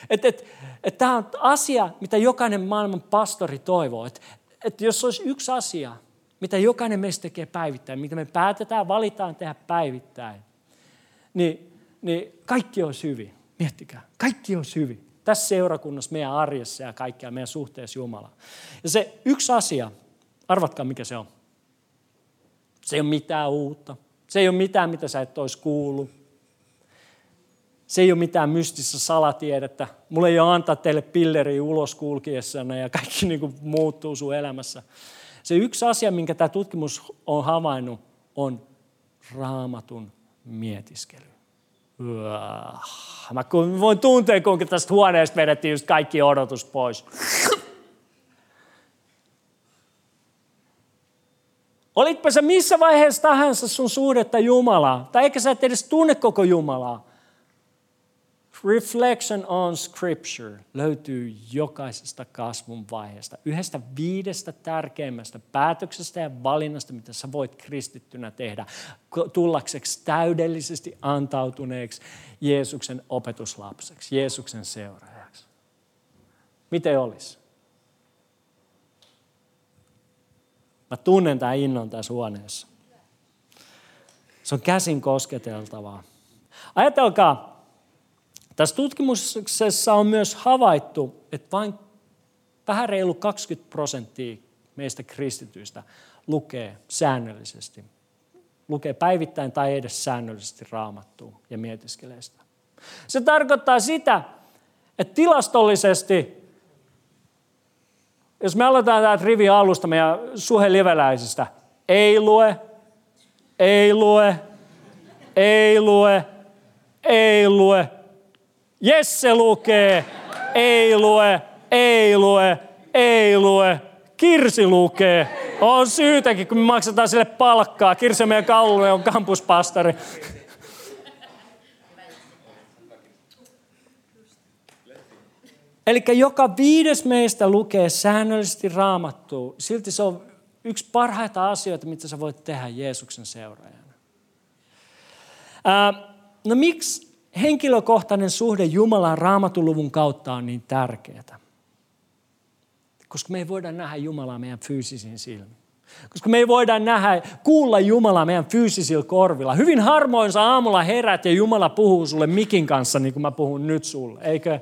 että, että, että tämä on asia, mitä jokainen maailman pastori toivoo. Että, että jos olisi yksi asia, mitä jokainen meistä tekee päivittäin, mitä me päätetään, valitaan tehdä päivittäin, niin, niin kaikki on hyvin. Miettikää, kaikki on hyvin. Tässä seurakunnassa, meidän arjessa ja kaikkea meidän suhteessa Jumalaan. Ja se yksi asia, arvatkaa mikä se on. Se ei ole mitään uutta. Se ei ole mitään, mitä sä et olisi kuullut. Se ei ole mitään mystistä salatiedettä. Mulla ei ole antaa teille pilleriä ulos kulkiessanne ja kaikki niin kuin muuttuu sun elämässä. Se yksi asia, minkä tämä tutkimus on havainnut, on raamatun mietiskely. Mä voin tuntea, kuinka tästä huoneesta vedettiin just kaikki odotus pois. Olitpa se missä vaiheessa tahansa sun suhdetta Jumalaa, tai ehkä sä et edes tunne koko Jumalaa. Reflection on Scripture löytyy jokaisesta kasvun vaiheesta. Yhdestä viidestä tärkeimmästä päätöksestä ja valinnasta, mitä sä voit kristittynä tehdä, tullakseksi täydellisesti antautuneeksi Jeesuksen opetuslapseksi, Jeesuksen seuraajaksi. Miten olisi? Mä tunnen tämän innon tässä huoneessa. Se on käsin kosketeltavaa. Ajatelkaa, tässä tutkimuksessa on myös havaittu, että vain vähän reilu 20 prosenttia meistä kristityistä lukee säännöllisesti. Lukee päivittäin tai edes säännöllisesti raamattua ja mietiskelee sitä. Se tarkoittaa sitä, että tilastollisesti, jos me aloitetaan tämä rivi alusta meidän suheliveläisistä, ei lue, ei lue, ei lue, ei lue, Jesse lukee, ei lue, ei lue, ei lue. Kirsi lukee. On syytäkin, kun me maksetaan sille palkkaa. Kirsi on meidän kauluja, on kampuspastari. Eli joka viides meistä lukee säännöllisesti raamattua. Silti se on yksi parhaita asioita, mitä sä voit tehdä Jeesuksen seuraajana. Ää, no miksi henkilökohtainen suhde Jumalaan raamatuluvun kautta on niin tärkeää. Koska me ei voida nähdä Jumalaa meidän fyysisiin silmiin. Koska me ei voida nähdä, kuulla Jumalaa meidän fyysisillä korvilla. Hyvin harmoin sä aamulla herät ja Jumala puhuu sulle mikin kanssa, niin kuin mä puhun nyt sulle, eikö?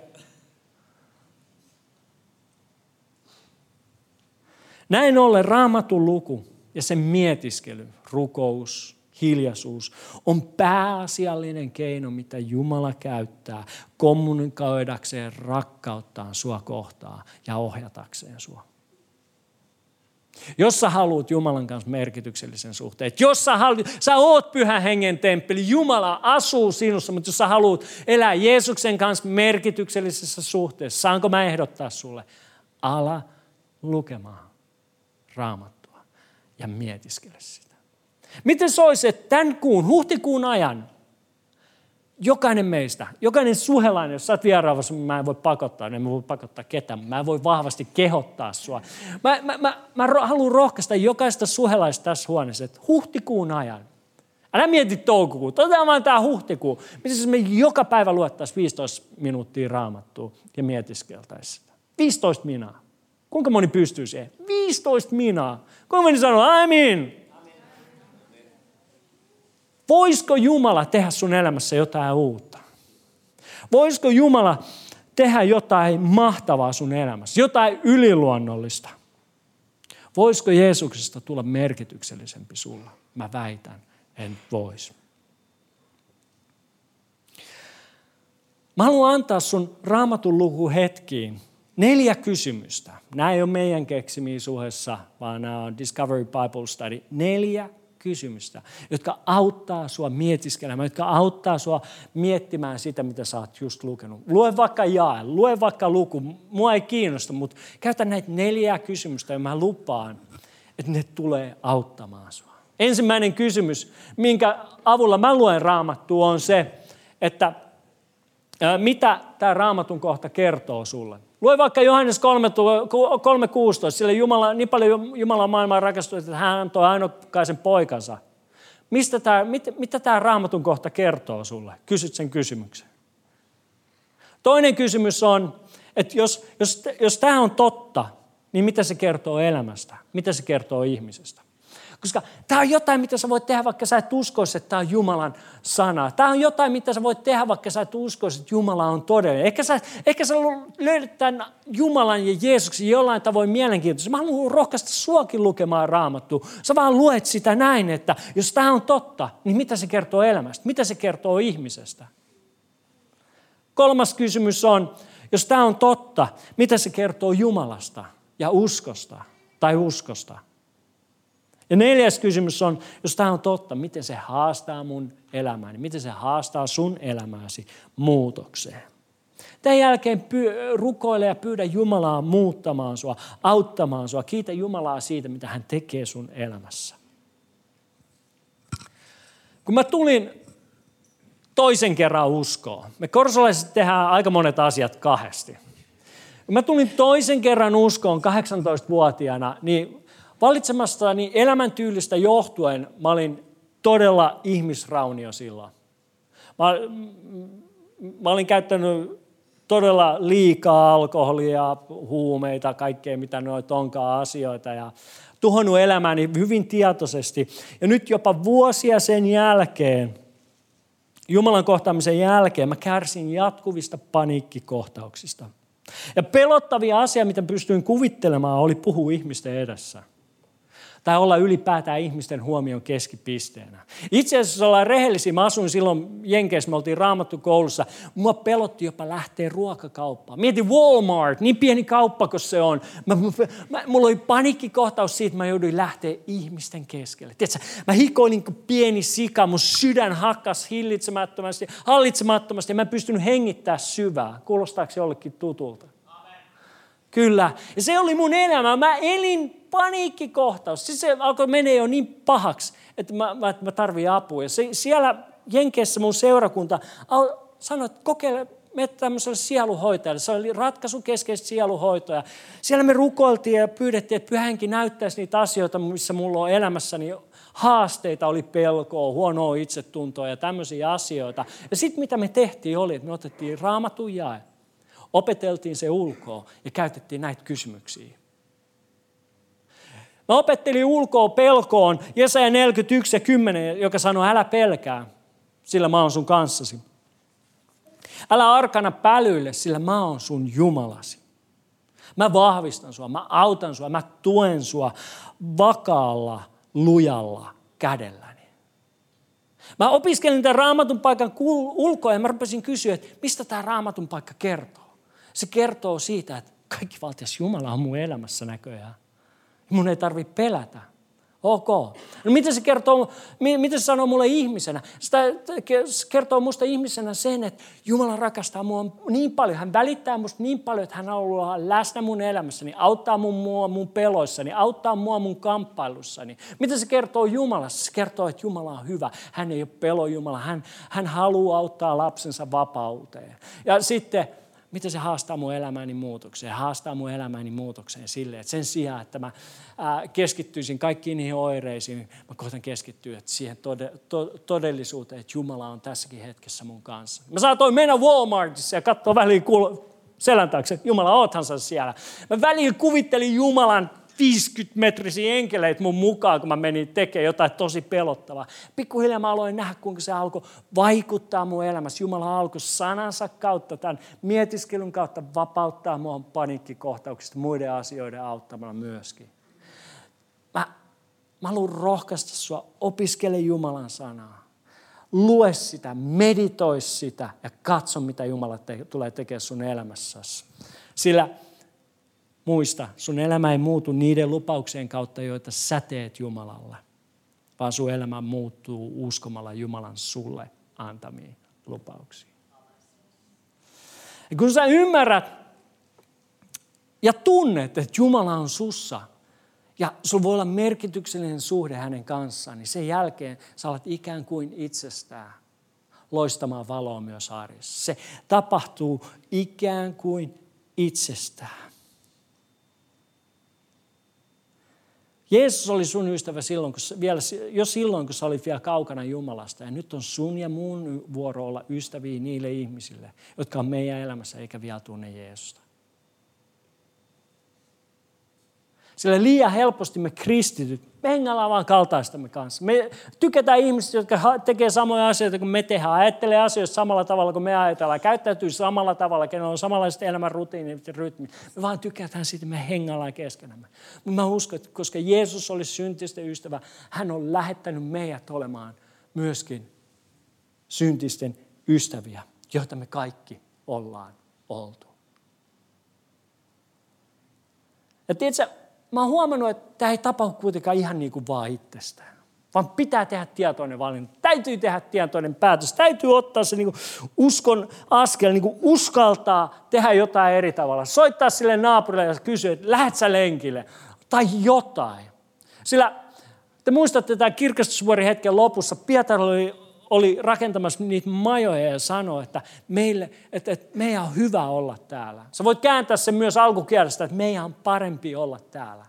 Näin ollen raamatun luku ja sen mietiskely, rukous, hiljaisuus on pääasiallinen keino, mitä Jumala käyttää kommunikoidakseen rakkauttaan sua kohtaan ja ohjatakseen sua. Jos sä haluat Jumalan kanssa merkityksellisen suhteen, jos sä, haluat, sä oot pyhän hengen temppeli, Jumala asuu sinussa, mutta jos sä haluat elää Jeesuksen kanssa merkityksellisessä suhteessa, saanko mä ehdottaa sulle, ala lukemaan raamattua ja mietiskele sitä. Miten se olisi, että tämän kuun, huhtikuun ajan, jokainen meistä, jokainen suhelainen, jos sä oot vieraavassa, mä en voi pakottaa, en voi pakottaa ketään, mä voi vahvasti kehottaa sua. Mä, mä, mä, mä haluan rohkaista jokaista suhelaista tässä huoneessa, että huhtikuun ajan, älä mieti toukokuuta, otetaan vain tämä huhtikuu. Miten siis me joka päivä luettaisiin 15 minuuttia raamattua ja mietiskeltäisiin sitä. 15 minaa. Kuinka moni pystyy siihen? 15 minaa. Kuinka moni sanoo, I'm in. Voisiko Jumala tehdä sun elämässä jotain uutta? Voisiko Jumala tehdä jotain mahtavaa sun elämässä, jotain yliluonnollista? Voisiko Jeesuksesta tulla merkityksellisempi sulla? Mä väitän, en vois. Mä haluan antaa sun raamatun luku hetkiin neljä kysymystä. Nämä ei ole meidän keksimiä suhessa, vaan nämä on Discovery Bible Study. Neljä kysymystä, jotka auttaa sua mietiskelemään, jotka auttaa sua miettimään sitä, mitä sä oot just lukenut. Lue vaikka jae, lue vaikka luku. Mua ei kiinnosta, mutta käytä näitä neljää kysymystä ja mä lupaan, että ne tulee auttamaan sua. Ensimmäinen kysymys, minkä avulla mä luen raamattua, on se, että mitä tämä raamatun kohta kertoo sulle. Lue vaikka Johannes 3.16, sillä Jumala, niin paljon Jumala maailmaa rakastunut, että hän antoi ainokaisen poikansa. Mistä tämä, mit, mitä tämä raamatun kohta kertoo sulle? Kysyt sen kysymyksen. Toinen kysymys on, että jos, jos, jos tämä on totta, niin mitä se kertoo elämästä? Mitä se kertoo ihmisestä? Koska tämä on jotain, mitä sä voit tehdä, vaikka sä et uskoisi, että tämä on Jumalan sana. Tämä on jotain, mitä sä voit tehdä, vaikka sä et uskoisi, että Jumala on todellinen. Ehkä sä, ehkä sä löydät tämän Jumalan ja Jeesuksen jollain tavoin mielenkiintoista. Mä haluan rohkaista suokin lukemaan raamattua. Sä vaan luet sitä näin, että jos tämä on totta, niin mitä se kertoo elämästä? Mitä se kertoo ihmisestä? Kolmas kysymys on, jos tämä on totta, mitä se kertoo Jumalasta ja uskosta tai uskosta? Ja neljäs kysymys on, jos tämä on totta, miten se haastaa mun elämääni, miten se haastaa sun elämääsi muutokseen. Tämän jälkeen py- rukoile ja pyydä Jumalaa muuttamaan sua, auttamaan sua. Kiitä Jumalaa siitä, mitä hän tekee sun elämässä. Kun mä tulin toisen kerran uskoa. Me korsolaiset tehdään aika monet asiat kahdesti. Kun mä tulin toisen kerran uskoon 18-vuotiaana, niin valitsemastani elämäntyylistä johtuen mä olin todella ihmisraunio silloin. Mä, mä olin käyttänyt todella liikaa alkoholia, huumeita, kaikkea mitä noita onkaan asioita ja tuhonnut elämäni hyvin tietoisesti. Ja nyt jopa vuosia sen jälkeen, Jumalan kohtaamisen jälkeen, mä kärsin jatkuvista paniikkikohtauksista. Ja pelottavia asia, mitä pystyin kuvittelemaan, oli puhua ihmisten edessä tai olla ylipäätään ihmisten huomion keskipisteenä. Itse asiassa, jos ollaan rehellisiä, mä asuin silloin Jenkeissä, me oltiin raamattu koulussa, mua pelotti jopa lähteä ruokakauppaan. Mietin Walmart, niin pieni kauppa kuin se on. Mä, mä, mä, mulla oli paniikkikohtaus siitä, mä jouduin lähteä ihmisten keskelle. Tiedätkö, mä hikoin niin kuin pieni sika, mun sydän hakkas hillitsemättömästi, hallitsemattomasti ja mä en pystynyt hengittämään syvää. Kuulostaako se jollekin tutulta? Kyllä. Ja se oli mun elämä. Mä elin paniikkikohtaus. Siis se alkoi menee jo niin pahaksi, että mä, mä, mä tarvitsen apua. Ja se, siellä Jenkeissä mun seurakunta sanoi, että kokeile, me tämmöiselle sieluhoitajalle. Se oli ratkaisukeskeistä sieluhoitoja. Siellä me rukoiltiin ja pyydettiin, että pyhänkin näyttäisi niitä asioita, missä mulla on elämässäni haasteita, oli pelkoa, huonoa itsetuntoa ja tämmöisiä asioita. Ja sitten mitä me tehtiin oli, että me otettiin raamatun jae Opeteltiin se ulkoa ja käytettiin näitä kysymyksiä. Mä opettelin ulkoa pelkoon Jesaja 41 ja 10, joka sanoo, älä pelkää, sillä mä oon sun kanssasi. Älä arkana pälyille, sillä mä oon sun Jumalasi. Mä vahvistan sua, mä autan sua, mä tuen sua vakaalla, lujalla kädelläni. Mä opiskelin tämän raamatun paikan ulkoa ja mä rupesin kysyä, että mistä tämä raamatun paikka kertoo. Se kertoo siitä, että kaikki valtias Jumala on mun elämässä näköjään. Mun ei tarvitse pelätä. Ok. No miten se kertoo, miten se sanoo mulle ihmisenä? Sitä kertoo musta ihmisenä sen, että Jumala rakastaa mua niin paljon. Hän välittää musta niin paljon, että hän ollut läsnä mun elämässäni, auttaa mun, mua mun peloissani, auttaa mua mun kamppailussani. Mitä se kertoo Jumalassa? Se kertoo, että Jumala on hyvä. Hän ei ole pelo Jumala. Hän, hän haluaa auttaa lapsensa vapauteen. Ja sitten miten se haastaa mun elämäni muutokseen. Haastaa mun elämäni muutokseen silleen, että sen sijaan, että mä keskittyisin kaikkiin niihin oireisiin, mä kohtan keskittyä siihen tode, to, todellisuuteen, että Jumala on tässäkin hetkessä mun kanssa. Mä saatoin mennä Walmartissa ja katsoa väliin kuul- selän taakse, Jumala, oothan sä siellä. Mä väliin kuvittelin Jumalan 50-metrisiä enkeleitä mun mukaan, kun mä menin tekemään jotain tosi pelottavaa. Pikkuhiljaa mä aloin nähdä, kuinka se alkoi vaikuttaa mun elämässä. Jumala alkoi sanansa kautta, tämän mietiskelun kautta vapauttaa mua paniikkikohtauksista muiden asioiden auttamalla myöskin. Mä, mä haluan rohkaista sua, opiskele Jumalan sanaa. Lue sitä, meditoi sitä ja katso, mitä Jumala te- tulee tekemään sun elämässäsi. Sillä Muista, sun elämä ei muutu niiden lupauksien kautta, joita sä teet Jumalalle, vaan sun elämä muuttuu uskomalla Jumalan sulle antamiin lupauksiin. Ja kun sä ymmärrät ja tunnet, että Jumala on sussa, ja sulla voi olla merkityksellinen suhde hänen kanssaan, niin sen jälkeen sä olet ikään kuin itsestään loistamaan valoa myös arjessa. Se tapahtuu ikään kuin itsestään. Jeesus oli sun ystävä silloin, kun, vielä, jo silloin, kun sä olit vielä kaukana Jumalasta. Ja nyt on sun ja mun vuoro olla ystäviä niille ihmisille, jotka on meidän elämässä eikä vielä tunne Jeesusta. Sillä liian helposti me kristityt, me hengaillaan vaan kaltaistamme kanssa. Me tykätään ihmisistä, jotka tekee samoja asioita kuin me tehdään, ajattelee asioista samalla tavalla kuin me ajatellaan, käyttäytyy samalla tavalla, kenellä on samanlaiset elämän rutiinit ja rytmit. Me vaan tykätään siitä, me hengaillaan keskenämme. Mutta mä uskon, että koska Jeesus oli syntisten ystävä, hän on lähettänyt meidät olemaan myöskin syntisten ystäviä, joita me kaikki ollaan oltu. Ja tiedätkö, mä oon huomannut, että tämä ei tapahdu kuitenkaan ihan niin kuin vaan itsestään. Vaan pitää tehdä tietoinen valinta. Täytyy tehdä tietoinen päätös. Täytyy ottaa se niin kuin uskon askel, niin kuin uskaltaa tehdä jotain eri tavalla. Soittaa sille naapurille ja kysyä, että lähet sä lenkille? Tai jotain. Sillä te muistatte tämän kirkastusvuorin hetken lopussa, Pietari oli oli rakentamassa niitä majoja ja sanoi, että, meille, että, että meidän on hyvä olla täällä. Sä voit kääntää sen myös alkukielestä, että meidän on parempi olla täällä.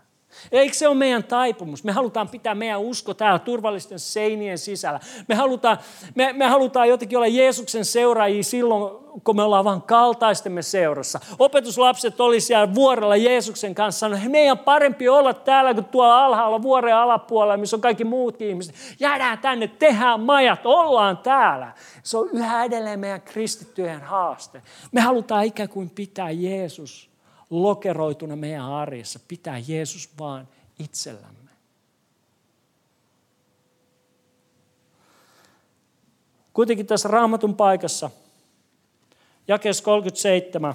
Eikö se ole meidän taipumus? Me halutaan pitää meidän usko täällä turvallisten seinien sisällä. Me halutaan, me, me halutaan jotenkin olla Jeesuksen seuraajia silloin, kun me ollaan vain kaltaistemme seurassa. Opetuslapset oli siellä vuorella Jeesuksen kanssa että meidän parempi olla täällä kuin tuolla alhaalla vuoren alapuolella, missä on kaikki muutkin ihmiset. Jäädään tänne, tehdään majat, ollaan täällä. Se on yhä edelleen meidän kristittyjen haaste. Me halutaan ikään kuin pitää Jeesus lokeroituna meidän arjessa, pitää Jeesus vaan itsellämme. Kuitenkin tässä raamatun paikassa, jakeessa 37,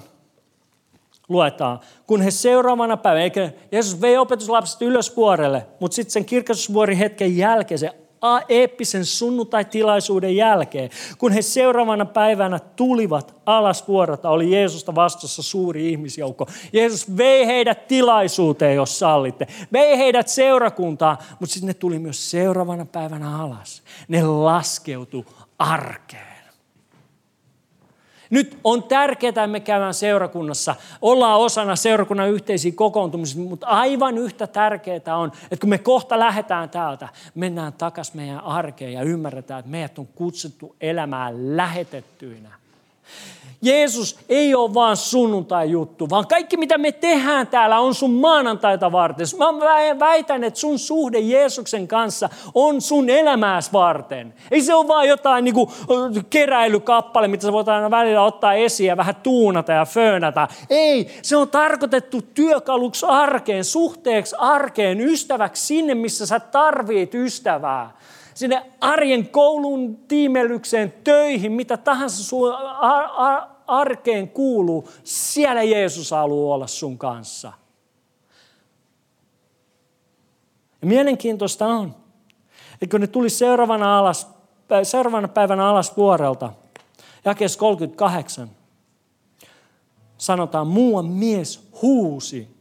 luetaan, kun he seuraavana päivänä, eikä Jeesus vei opetuslapset ylös vuorelle, mutta sitten sen kirkastusvuorin hetken jälkeen se eeppisen sunnuntai-tilaisuuden jälkeen, kun he seuraavana päivänä tulivat alas vuorota, oli Jeesusta vastassa suuri ihmisjoukko. Jeesus vei heidät tilaisuuteen, jos sallitte. Vei heidät seurakuntaan, mutta sitten ne tuli myös seuraavana päivänä alas. Ne laskeutui arkeen. Nyt on tärkeää, että me käydään seurakunnassa, ollaan osana seurakunnan yhteisiä kokoontumisia, mutta aivan yhtä tärkeää on, että kun me kohta lähdetään täältä, mennään takaisin meidän arkeen ja ymmärretään, että meidät on kutsuttu elämään lähetettyinä. Jeesus ei ole vaan sunnuntai-juttu, vaan kaikki mitä me tehdään täällä on sun maanantaita varten. Mä väitän, että sun suhde Jeesuksen kanssa on sun elämääs varten. Ei se ole vaan jotain niin kuin keräilykappale, mitä sä voit aina välillä ottaa esiin ja vähän tuunata ja föönätä. Ei, se on tarkoitettu työkaluksi arkeen, suhteeksi arkeen, ystäväksi sinne, missä sä tarvit ystävää sinne arjen koulun tiimelykseen, töihin, mitä tahansa sun arkeen kuuluu, siellä Jeesus haluaa olla sun kanssa. Ja mielenkiintoista on, että kun ne tuli seuraavana, alas, seuraavana päivänä alas vuorelta, jakes 38, sanotaan, muuan mies huusi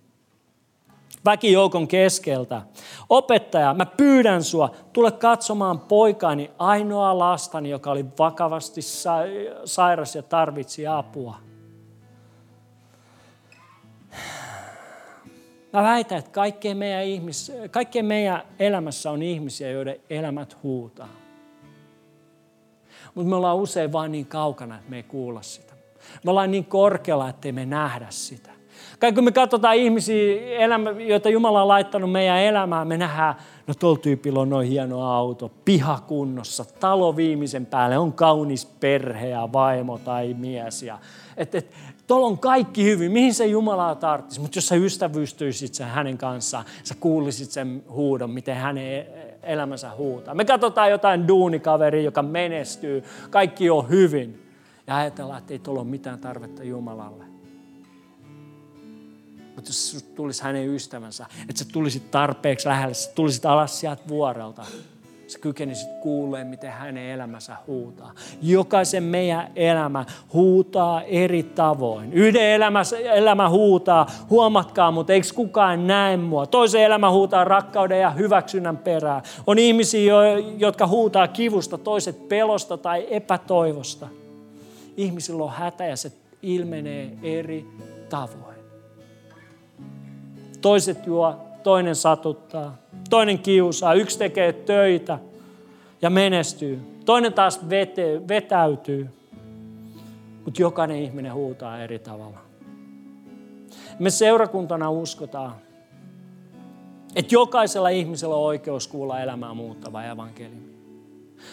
väkijoukon keskeltä. Opettaja, mä pyydän sua, tule katsomaan poikaani, ainoa lastani, joka oli vakavasti sairas ja tarvitsi apua. Mä väitän, että kaikkeen meidän, ihmis, kaikkeen meidän elämässä on ihmisiä, joiden elämät huutaa. Mutta me ollaan usein vain niin kaukana, että me ei kuulla sitä. Me ollaan niin korkealla, ettei me nähdä sitä. Kai kun me katsotaan ihmisiä, elämä, joita Jumala on laittanut meidän elämään, me nähdään, no tuolla tyypillä on noin hieno auto, piha kunnossa, talo viimeisen päälle, on kaunis perhe ja vaimo tai mies. Ja, et, et, tuolla on kaikki hyvin, mihin se Jumalaa tarttisi. Mutta jos sä ystävystyisit sen hänen kanssaan, sä kuulisit sen huudon, miten hänen elämänsä huutaa. Me katsotaan jotain duunikaveria, joka menestyy, kaikki on hyvin. Ja ajatellaan, että ei tuolla ole mitään tarvetta Jumalalle. Mutta jos tulisi hänen ystävänsä, että sä tulisit tarpeeksi lähelle, sä tulisit alas sieltä vuorelta, sä kykenisit kuulemaan, miten hänen elämänsä huutaa. Jokaisen meidän elämä huutaa eri tavoin. Yhden elämä, elämä huutaa, huomatkaa, mutta eikö kukaan näe mua? Toisen elämä huutaa rakkauden ja hyväksynnän perään. On ihmisiä, jotka huutaa kivusta, toiset pelosta tai epätoivosta. Ihmisillä on hätä ja se ilmenee eri tavoin. Toiset juo, toinen satuttaa, toinen kiusaa, yksi tekee töitä ja menestyy. Toinen taas vete, vetäytyy, mutta jokainen ihminen huutaa eri tavalla. Me seurakuntana uskotaan, että jokaisella ihmisellä on oikeus kuulla elämää muuttava evankeliumi.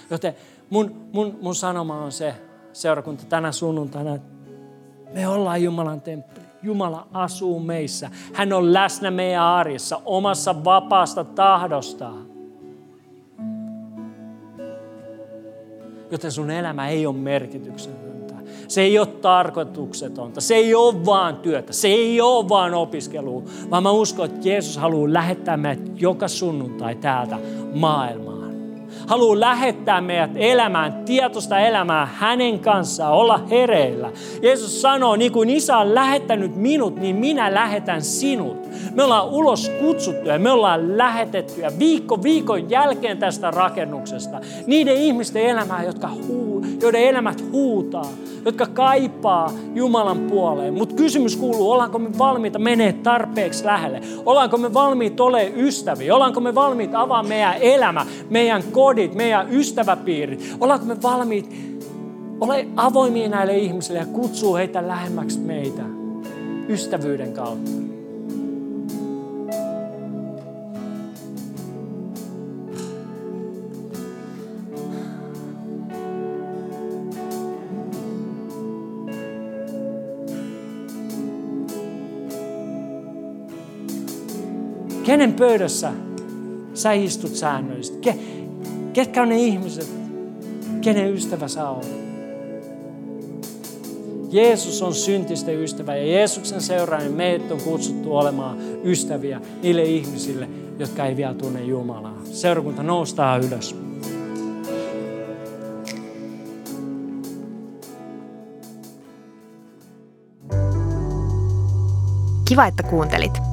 Joten mun, mun, mun sanoma on se, seurakunta tänä sunnuntaina, että me ollaan Jumalan temppeli. Jumala asuu meissä. Hän on läsnä meidän arjessa omassa vapaasta tahdostaan. Joten sun elämä ei ole merkityksetöntä. Se ei ole tarkoituksetonta. Se ei ole vaan työtä. Se ei ole vaan opiskelua. Vaan mä uskon, että Jeesus haluaa lähettää meidät joka sunnuntai täältä maailmaan haluaa lähettää meidät elämään, tietoista elämää hänen kanssaan, olla hereillä. Jeesus sanoo, niin kuin isä on lähettänyt minut, niin minä lähetän sinut. Me ollaan ulos kutsuttuja, me ollaan lähetettyjä viikko viikon jälkeen tästä rakennuksesta. Niiden ihmisten elämää, jotka huu, joiden elämät huutaa, jotka kaipaa Jumalan puoleen. Mutta kysymys kuuluu, ollaanko me valmiita menee tarpeeksi lähelle? Ollaanko me valmiit olemaan ystäviä? Ollaanko me valmiit avaa meidän elämä, meidän kodit, meidän ystäväpiirit? Ollaanko me valmiit ole avoimia näille ihmisille ja kutsuu heitä lähemmäksi meitä ystävyyden kautta. Kenen pöydässä sä istut säännöllisesti? Ke, ketkä on ne ihmiset, kenen ystävä sä olet? Jeesus on syntisten ystävä ja Jeesuksen seuraajien meidät on kutsuttu olemaan ystäviä niille ihmisille, jotka ei vielä tunne Jumalaa. Seurakunta noustaa ylös. Kiva, että kuuntelit.